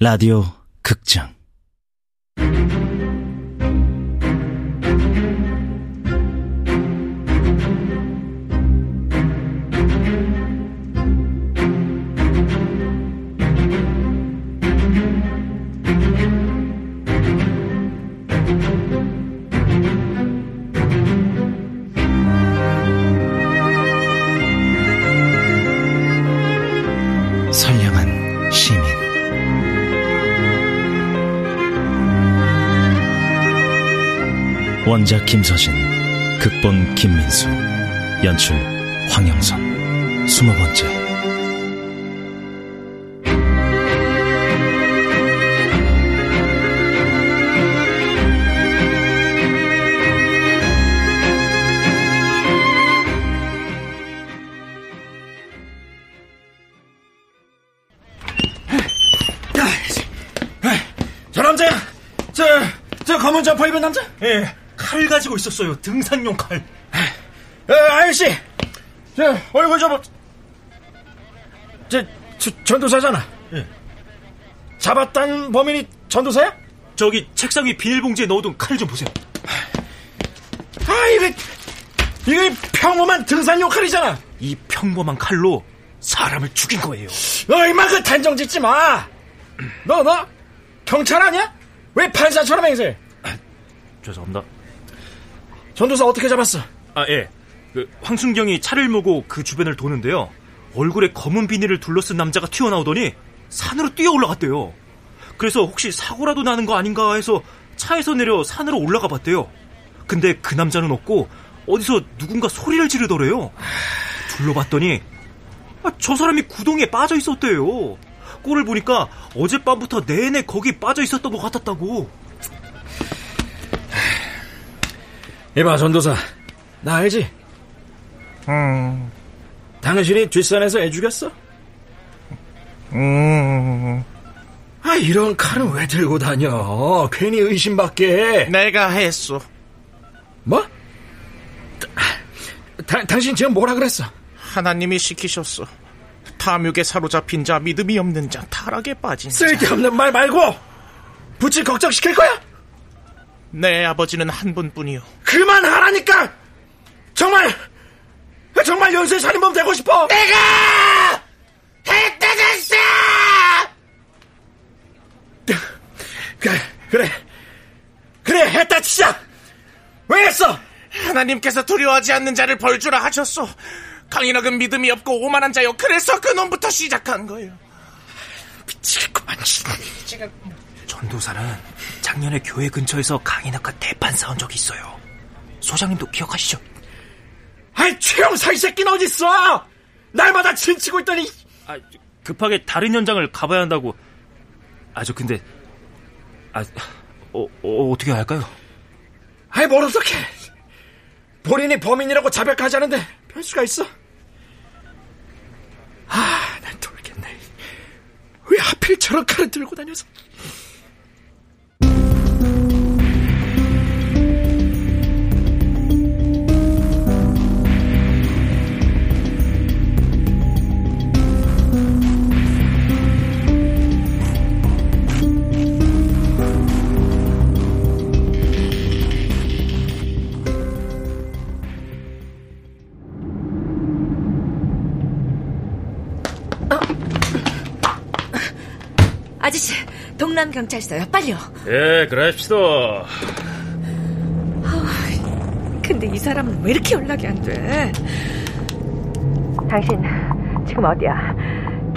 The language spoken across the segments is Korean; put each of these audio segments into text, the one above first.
라디오 극장 원작 김서진 극본 김민수 연출 황영선 스무 번째 저 남자야! 저, 저 검은 점퍼 입은 남자? 예, 칼 가지고 있었어요. 등산용 칼. 에, 아저씨! 저, 얼굴 좀, 저, 저 전도사잖아. 예. 잡았다는 범인이 전도사야? 저기 책상 위 비닐봉지에 넣어둔 칼 좀 보세요. 아, 이거, 이거 평범한 등산용 칼이잖아. 이 평범한 칼로 사람을 죽인 거예요. 너 이마 그 단정 짓지 마! 너, 너? 경찰 아니야? 왜 판사처럼 행세해? 죄송합니다. 전도사 어떻게 잡았어? 아, 예. 그 황순경이 차를 몰고 그 주변을 도는데요. 얼굴에 검은 비닐을 둘러쓴 남자가 튀어나오더니 산으로 뛰어 올라갔대요. 그래서 혹시 사고라도 나는 거 아닌가 해서 차에서 내려 산으로 올라가 봤대요. 근데 그 남자는 없고 어디서 누군가 소리를 지르더래요. 둘러봤더니 아, 저 사람이 구덩이에 빠져 있었대요. 꼴을 보니까 어젯밤부터 내내 거기 빠져 있었던 것 같았다고. 이봐, 전도사. 나 알지? 음, 당신이 뒷산에서 애 죽였어? 음. 아, 이런 칼은 왜 들고 다녀? 괜히 의심받게. 내가 했소. 뭐? 다, 당신 지금 뭐라 그랬어? 하나님이 시키셨소. 탐욕에 사로잡힌 자, 믿음이 없는 자, 타락에 빠진 자. 쓸데없는 말 말고! 부치 걱정시킬 거야? 내 아버지는 한 분뿐이요. 그만하라니까! 정말! 정말 연쇄 살인범 되고 싶어! 내가! 했다졌어! 그래, 그래. 그래, 했다 치자! 왜 했어? 하나님께서 두려워하지 않는 자를 벌주라 하셨소. 강인하은 믿음이 없고 오만한 자요. 그래서 그 놈부터 시작한 거예요. 미치겠구만. 전도사는 작년에 교회 근처에서 강인학과 대판 싸운 적이 있어요. 소장님도 기억하시죠? 아이, 최영사 이 새끼는 어딨어! 날마다 진치고 있더니, 아, 급하게 다른 현장을 가봐야 한다고. 아, 저 근데 아, 어, 어 어떻게 할까요? 아이, 뭘 어떡해. 본인이 범인이라고 자백하자는데, 별 수가 있어? 아, 난 돌겠네. 왜 하필 저런 칼을 들고 다녀서. 동남 경찰서요. 빨리요. 예, 그럽시다. 근데 이 사람은 왜 이렇게 연락이 안 돼? 당신 지금 어디야?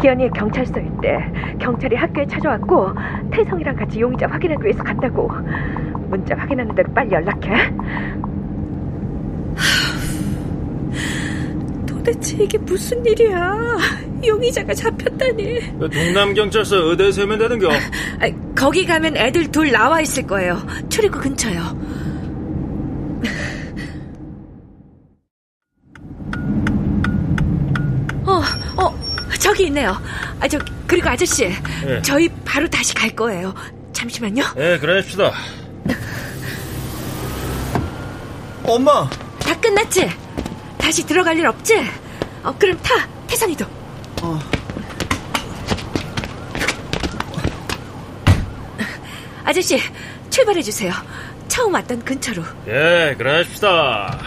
기현이 경찰서에 있대. 경찰이 학교에 찾아왔고 태성이랑 같이 용의자 확인하기 위해서 간다고. 문자 확인하는 대로 빨리 연락해. 도대체 이게 무슨 일이야? 용의자가 잡 혔다니. 그 동남경찰서 의대에 세면 되는겨. 아, 거기 가면 애들 둘 나와 있을 거예요. 출입구 근처요. 어, 어, 저기 있네요. 아, 저, 그리고 아저씨. 예. 저희 바로 다시 갈 거예요. 잠시만요. 예, 그럽시다. 엄마! 다 끝났지? 다시 들어갈 일 없지? 어, 그럼 타. 태상이도. 아저씨, 출발해주세요. 처음 왔던 근처로. 예, 그러십시다.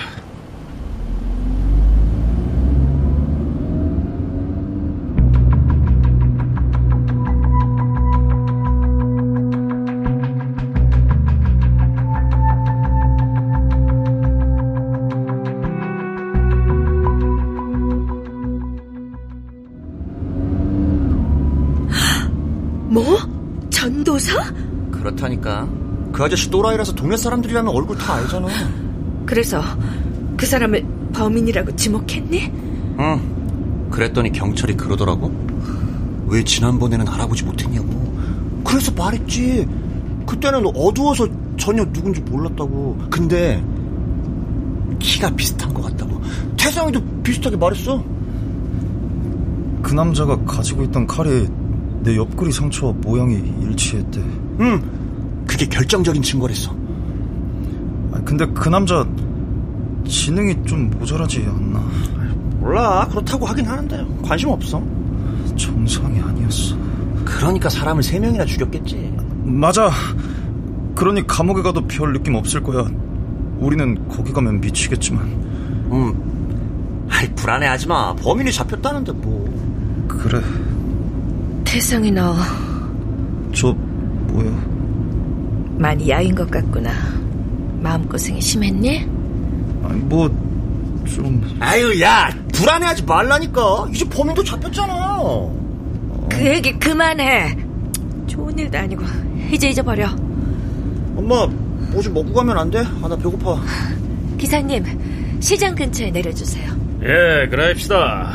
뭐? 전도사? 그렇다니까. 그 아저씨 또라이라서 동네 사람들이라면 얼굴 다 알잖아. 그래서 그 사람을 범인이라고 지목했니? 응. 그랬더니 경찰이 그러더라고. 왜 지난번에는 알아보지 못했냐고. 그래서 말했지. 그때는 어두워서 전혀 누군지 몰랐다고. 근데 키가 비슷한 것 같다고. 태상이도 비슷하게 말했어. 그 남자가 가지고 있던 칼이 내 옆구리 상처와 모양이 일치했대. 응. 그게 결정적인 증거랬어. 아, 근데 그 남자 지능이 좀 모자라지 않나? 몰라. 그렇다고 하긴 하는데 관심 없어. 정상이 아니었어. 그러니까 사람을 세 명이나 죽였겠지. 맞아. 그러니 감옥에 가도 별 느낌 없을 거야. 우리는 거기 가면 미치겠지만. 음. 아이 불안해하지 마. 범인이 잡혔다는데 뭐. 그래. 태성이 너저 뭐야? 많이 야윈 것 같구나. 마음고생이 심했니? 아니 뭐 좀. 아유 야 불안해하지 말라니까. 이제 범인도 잡혔잖아. 그 얘기 그만해. 좋은 일도 아니고 이제 잊어버려. 엄마 뭐 좀 먹고 가면 안 돼? 아 나 배고파. 기사님, 시장 근처에 내려주세요. 예, 그러십시다.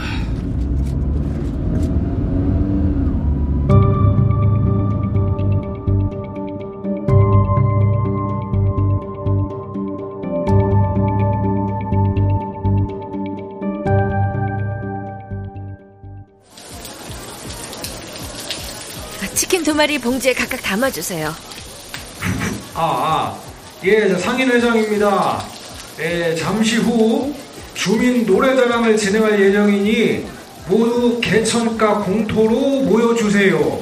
마리 봉지에 각각 담아주세요. 아, 아. 예, 저 상인 회장입니다. 예, 잠시 후 주민 노래자랑을 진행할 예정이니 모두 개천가 공토로 모여주세요.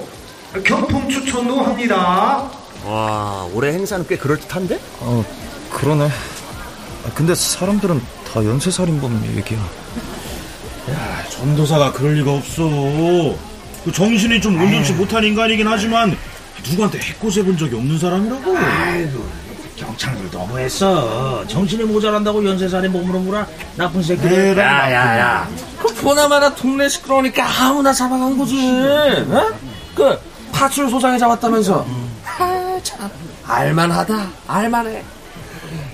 경품 추천도 합니다. 와 올해 행사는 꽤 그럴듯한데? 어 그러네. 아, 근데 사람들은 다 연쇄살인범 얘기야. 전도사가 그럴 리가 없어. 그 정신이 좀 온전치 못한 인간이긴 하지만 누구한테 해코지 해본 적이 없는 사람이라고. 아이고 경찰들 너무했어. 정신이 모자란다고 연쇄살인 몸으로 물어? 나쁜 새끼들. 야야야. 그 보나마나 동네 시끄러우니까 아무나 잡아간 거지. 어? 그 파출 소장에 잡았다면서. 아 참 알만하다. 알만해.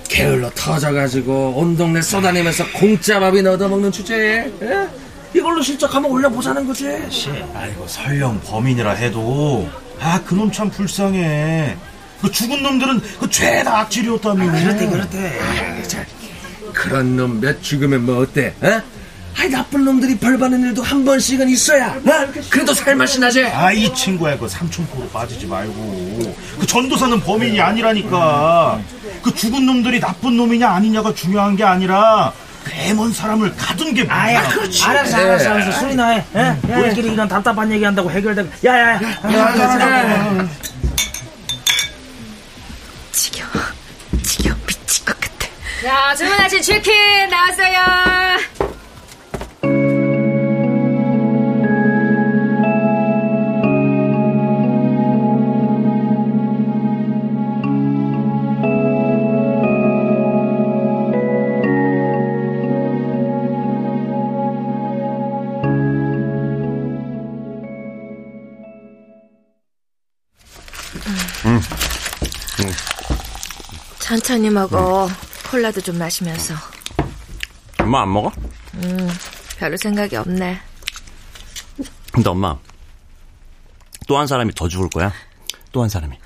게을러 터져가지고 온 동네 쏟아내면서 공짜 밥이 얻어먹는 주제에 예? 이걸로 실적 한번 올려보자는 거지 아이고 설령 범인이라 해도 아 그놈 참 불쌍해. 그 죽은 놈들은 그 죄다 악질이었다며. 그렇대 그렇대 자, 그런 놈 몇 죽으면 뭐 어때 어? 아이 나쁜 놈들이 벌 받는 일도 한 번씩은 있어야 어? 그래도 살맛이 나지 아이 친구야 그 삼촌포로 빠지지 말고 그 전도사는 범인이 아니라니까 그 죽은 놈들이 나쁜 놈이냐 아니냐가 중요한 게 아니라 그 애먼 사람을 가둔 게 문제야? 아야 그렇지. 알았어 알았어 알았어. 술이나 해 예? 우리끼리 이런 답답한 얘기한다고 해결되고. 야 야야. 지겨워. 지겨워. 미칠 것 같아. 자, 주문하신 치킨 나왔어요. 천천히 먹어. 콜라도 좀 마시면서. 엄마 안 먹어? 별로 생각이 없네. 근데 엄마 또 한 사람이 더 죽을 거야. 또 한 사람이.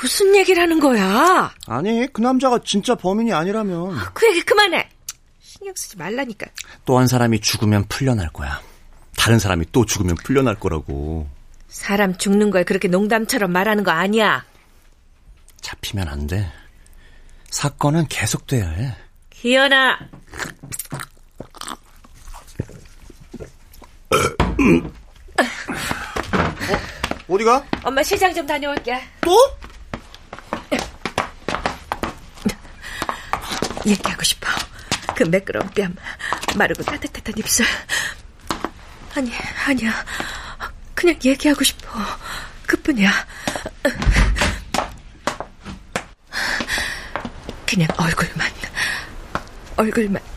무슨 얘기를 하는 거야? 아니 그 남자가 진짜 범인이 아니라면 그 얘기 그만해. 신경 쓰지 말라니까. 또 한 사람이 죽으면 풀려날 거야. 다른 사람이 또 죽으면 풀려날 거라고. 사람 죽는 걸 그렇게 농담처럼 말하는 거 아니야. 잡히면 안 돼. 사건은 계속돼야 해. 기현아. 어? 어디가? 엄마 시장 좀 다녀올게. 또? 얘기하고 싶어. 그 매끄러운 뺨, 마르고 따뜻했던 입술. 아니, 아니야. 그냥 얘기하고 싶어. 그뿐이야. 그냥 얼굴만, 얼굴만.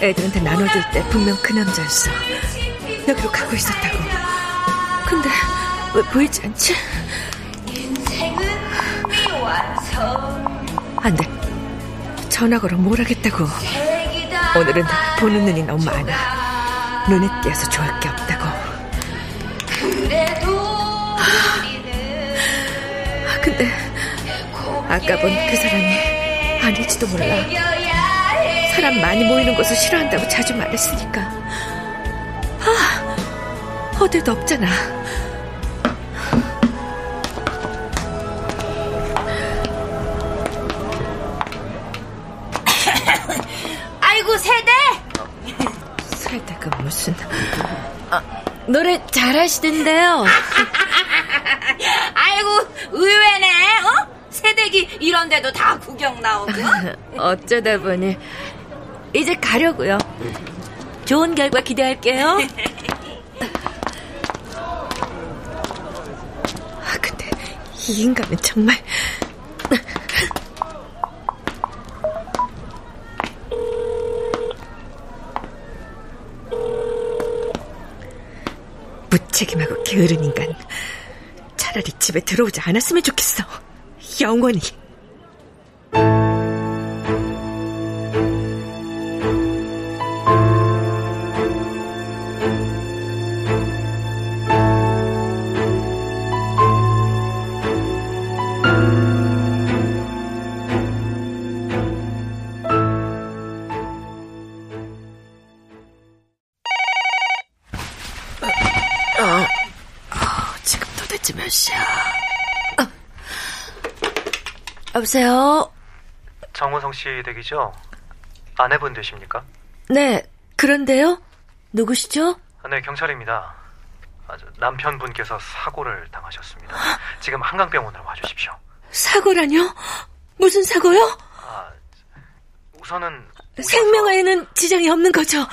애들한테 나눠줄 때 분명 그 남자였어. 여기로 가고 있었다고. 근데 왜 보이지 않지? 안 돼. 전화 걸어 뭘 하겠다고. 오늘은 보는 눈이 너무 많아. 눈에 띄어서 좋을 게 없다고. 근데 아까 본 그 사람이 아닐지도 몰라. 사람 많이 모이는 곳을 싫어한다고 자주 말했으니까. 아, 어딜도 없잖아. 아이고 세대 세대가 무슨... 아, 노래 잘하시던데요. 아이고 의외네 어? 세대기 이런데도 다 구경 나오고 어쩌다 보니 이제 가려고요. 좋은 결과 기대할게요. 아, 근데 이 인간은 정말 무책임하고 게으른 인간. 차라리 집에 들어오지 않았으면 좋겠어. 영원히. 몇 시야? 어. 여보세요? 정우성 씨 댁이죠? 아내분 되십니까? 네, 그런데요? 누구시죠? 아, 네, 경찰입니다. 아, 저 남편분께서 사고를 당하셨습니다. 지금 한강병원으로 와주십시오. 사고라뇨? 무슨 사고요? 우선은 생명에는 지장이 없는 거죠?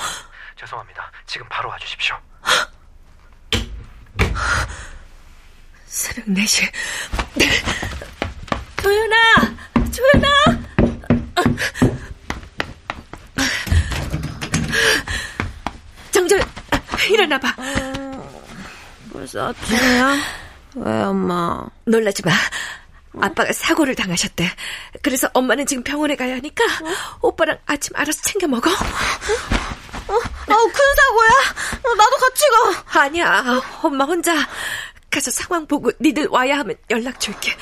죄송합니다. 지금 바로 와주십시오. 새벽 4시. 조연아! 조연아! 정절, 일어나봐. 벌써 아침이야? 왜 엄마? 놀라지 마. 아빠가 사고를 당하셨대. 그래서 엄마는 지금 병원에 가야 하니까 오빠랑 아침 알아서 챙겨 먹어. 어, 아우 큰 사고야. 어, 나도 같이 가. 아니야. 엄마 혼자 가서 상황 보고 니들 와야 하면 연락 줄게.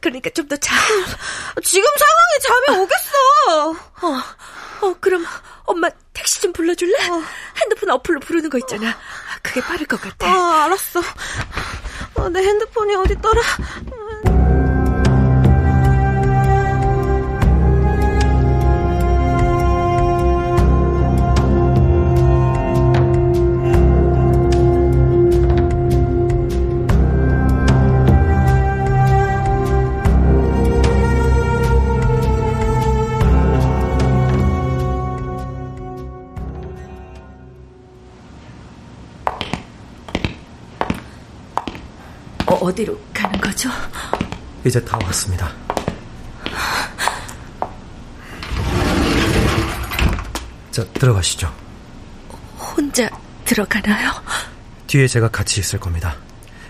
그러니까 좀 더 자. 지금 상황에 잠이 오겠어. 어, 어, 그럼 엄마 택시 좀 불러줄래? 핸드폰 어플로 부르는 거 있잖아. 그게 빠를 것 같아. 어, 알았어. 어, 내 핸드폰이 어딨더라? 어, 어디로 가는 거죠? 이제 다 왔습니다. 자, 들어가시죠. 혼자 들어가나요? 뒤에 제가 같이 있을 겁니다.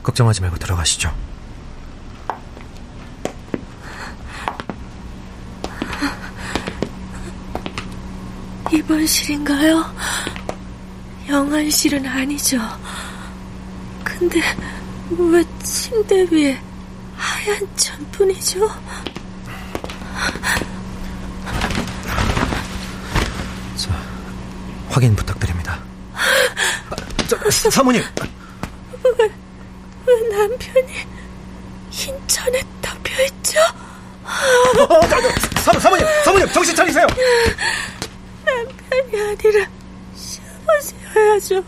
걱정하지 말고 들어가시죠. 입원실인가요? 영안실은 아니죠. 근데 왜 침대 위에 하얀 천뿐이죠? 자, 확인 부탁드립니다. 아, 저, 사모님. 왜, 왜 남편이 흰천에 덮여있죠? 어, 저, 저, 사, 사모님, 사모님, 정신 차리세요! 남편이 아니라 시아버지여야죠.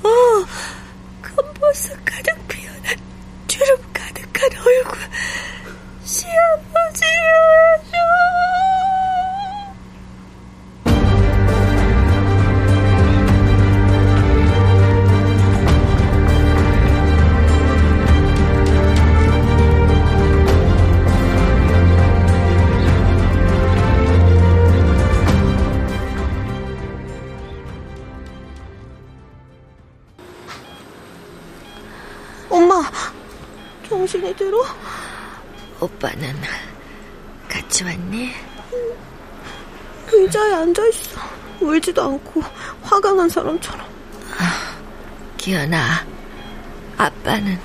오빠는 같이 왔니? 의자에 앉아있어. 울지도 않고 화가 난 사람처럼. 기현아, 아빠는,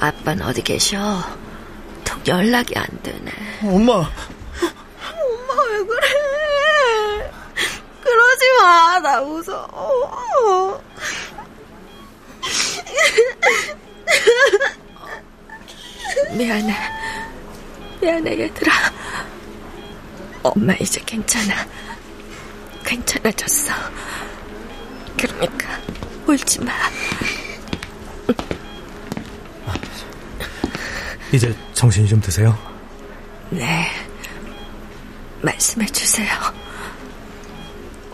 아빠는 어디 계셔? 통 연락이 안 되네. 엄마, 엄마 왜 그래? 그러지 마. 나 무서워. 미안해. 미안해, 얘들아. 엄마 이제 괜찮아. 괜찮아졌어. 그러니까 울지 마. 이제 정신이 좀 드세요? 네. 말씀해 주세요.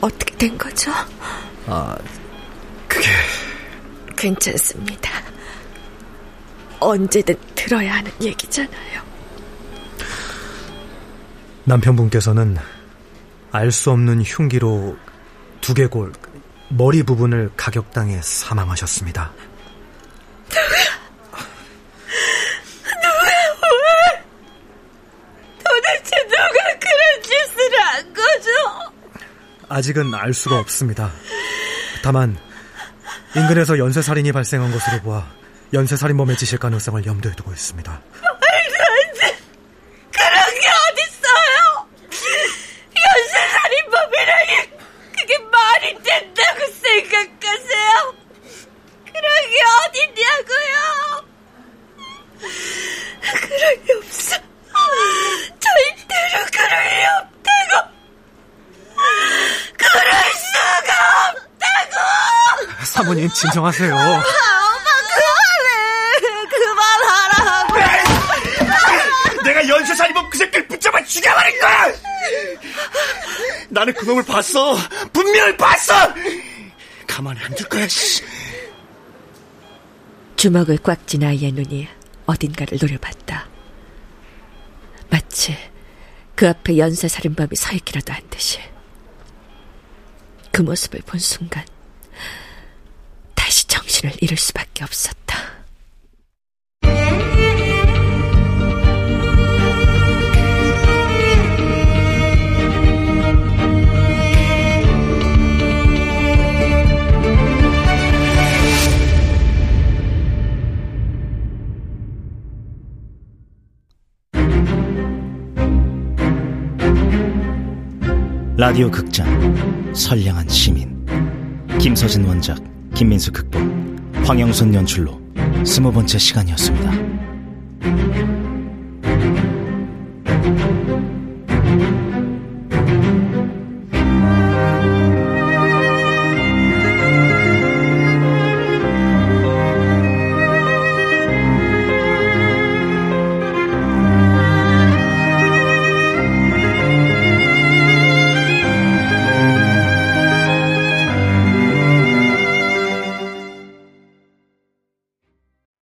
어떻게 된 거죠? 아, 그게... 괜찮습니다. 언제든 들어야 하는 얘기잖아요. 남편분께서는 알 수 없는 흉기로 두개골, 머리 부분을 가격당해 사망하셨습니다. 누가 왜? 도대체 누가 그런 짓을 한 거죠? 아직은 알 수가 없습니다. 다만 인근에서 연쇄살인이 발생한 것으로 보아 연쇄살인범의 지실 가능성을 염두에 두고 있습니다. 말도 안 돼. 그런 게 어딨어요? 연쇄살인범이라니 그게 말이 된다고 생각하세요? 그런 게 어딨냐고요? 그럴 리 없어. 절대로 그럴 리 없다고. 그럴 수가 없다고. 사모님 진정하세요. 엄마 그만해. 그만하라고. 내가 연쇄살인범 그 새끼를 붙잡아 죽여버릴 거야! 나는 그놈을 봤어! 분명히 봤어! 가만히 안 둘 거야, 씨! 주먹을 꽉 쥔 아이의 눈이 어딘가를 노려봤다. 마치 그 앞에 연쇄살인범이 서 있기라도 한 듯이. 그 모습을 본 순간 정신을 잃을 수밖에 없었다. 라디오 극장 선량한 시민 김서진 원작 김민수 극본 황영선 연출로 스무 번째 시간이었습니다.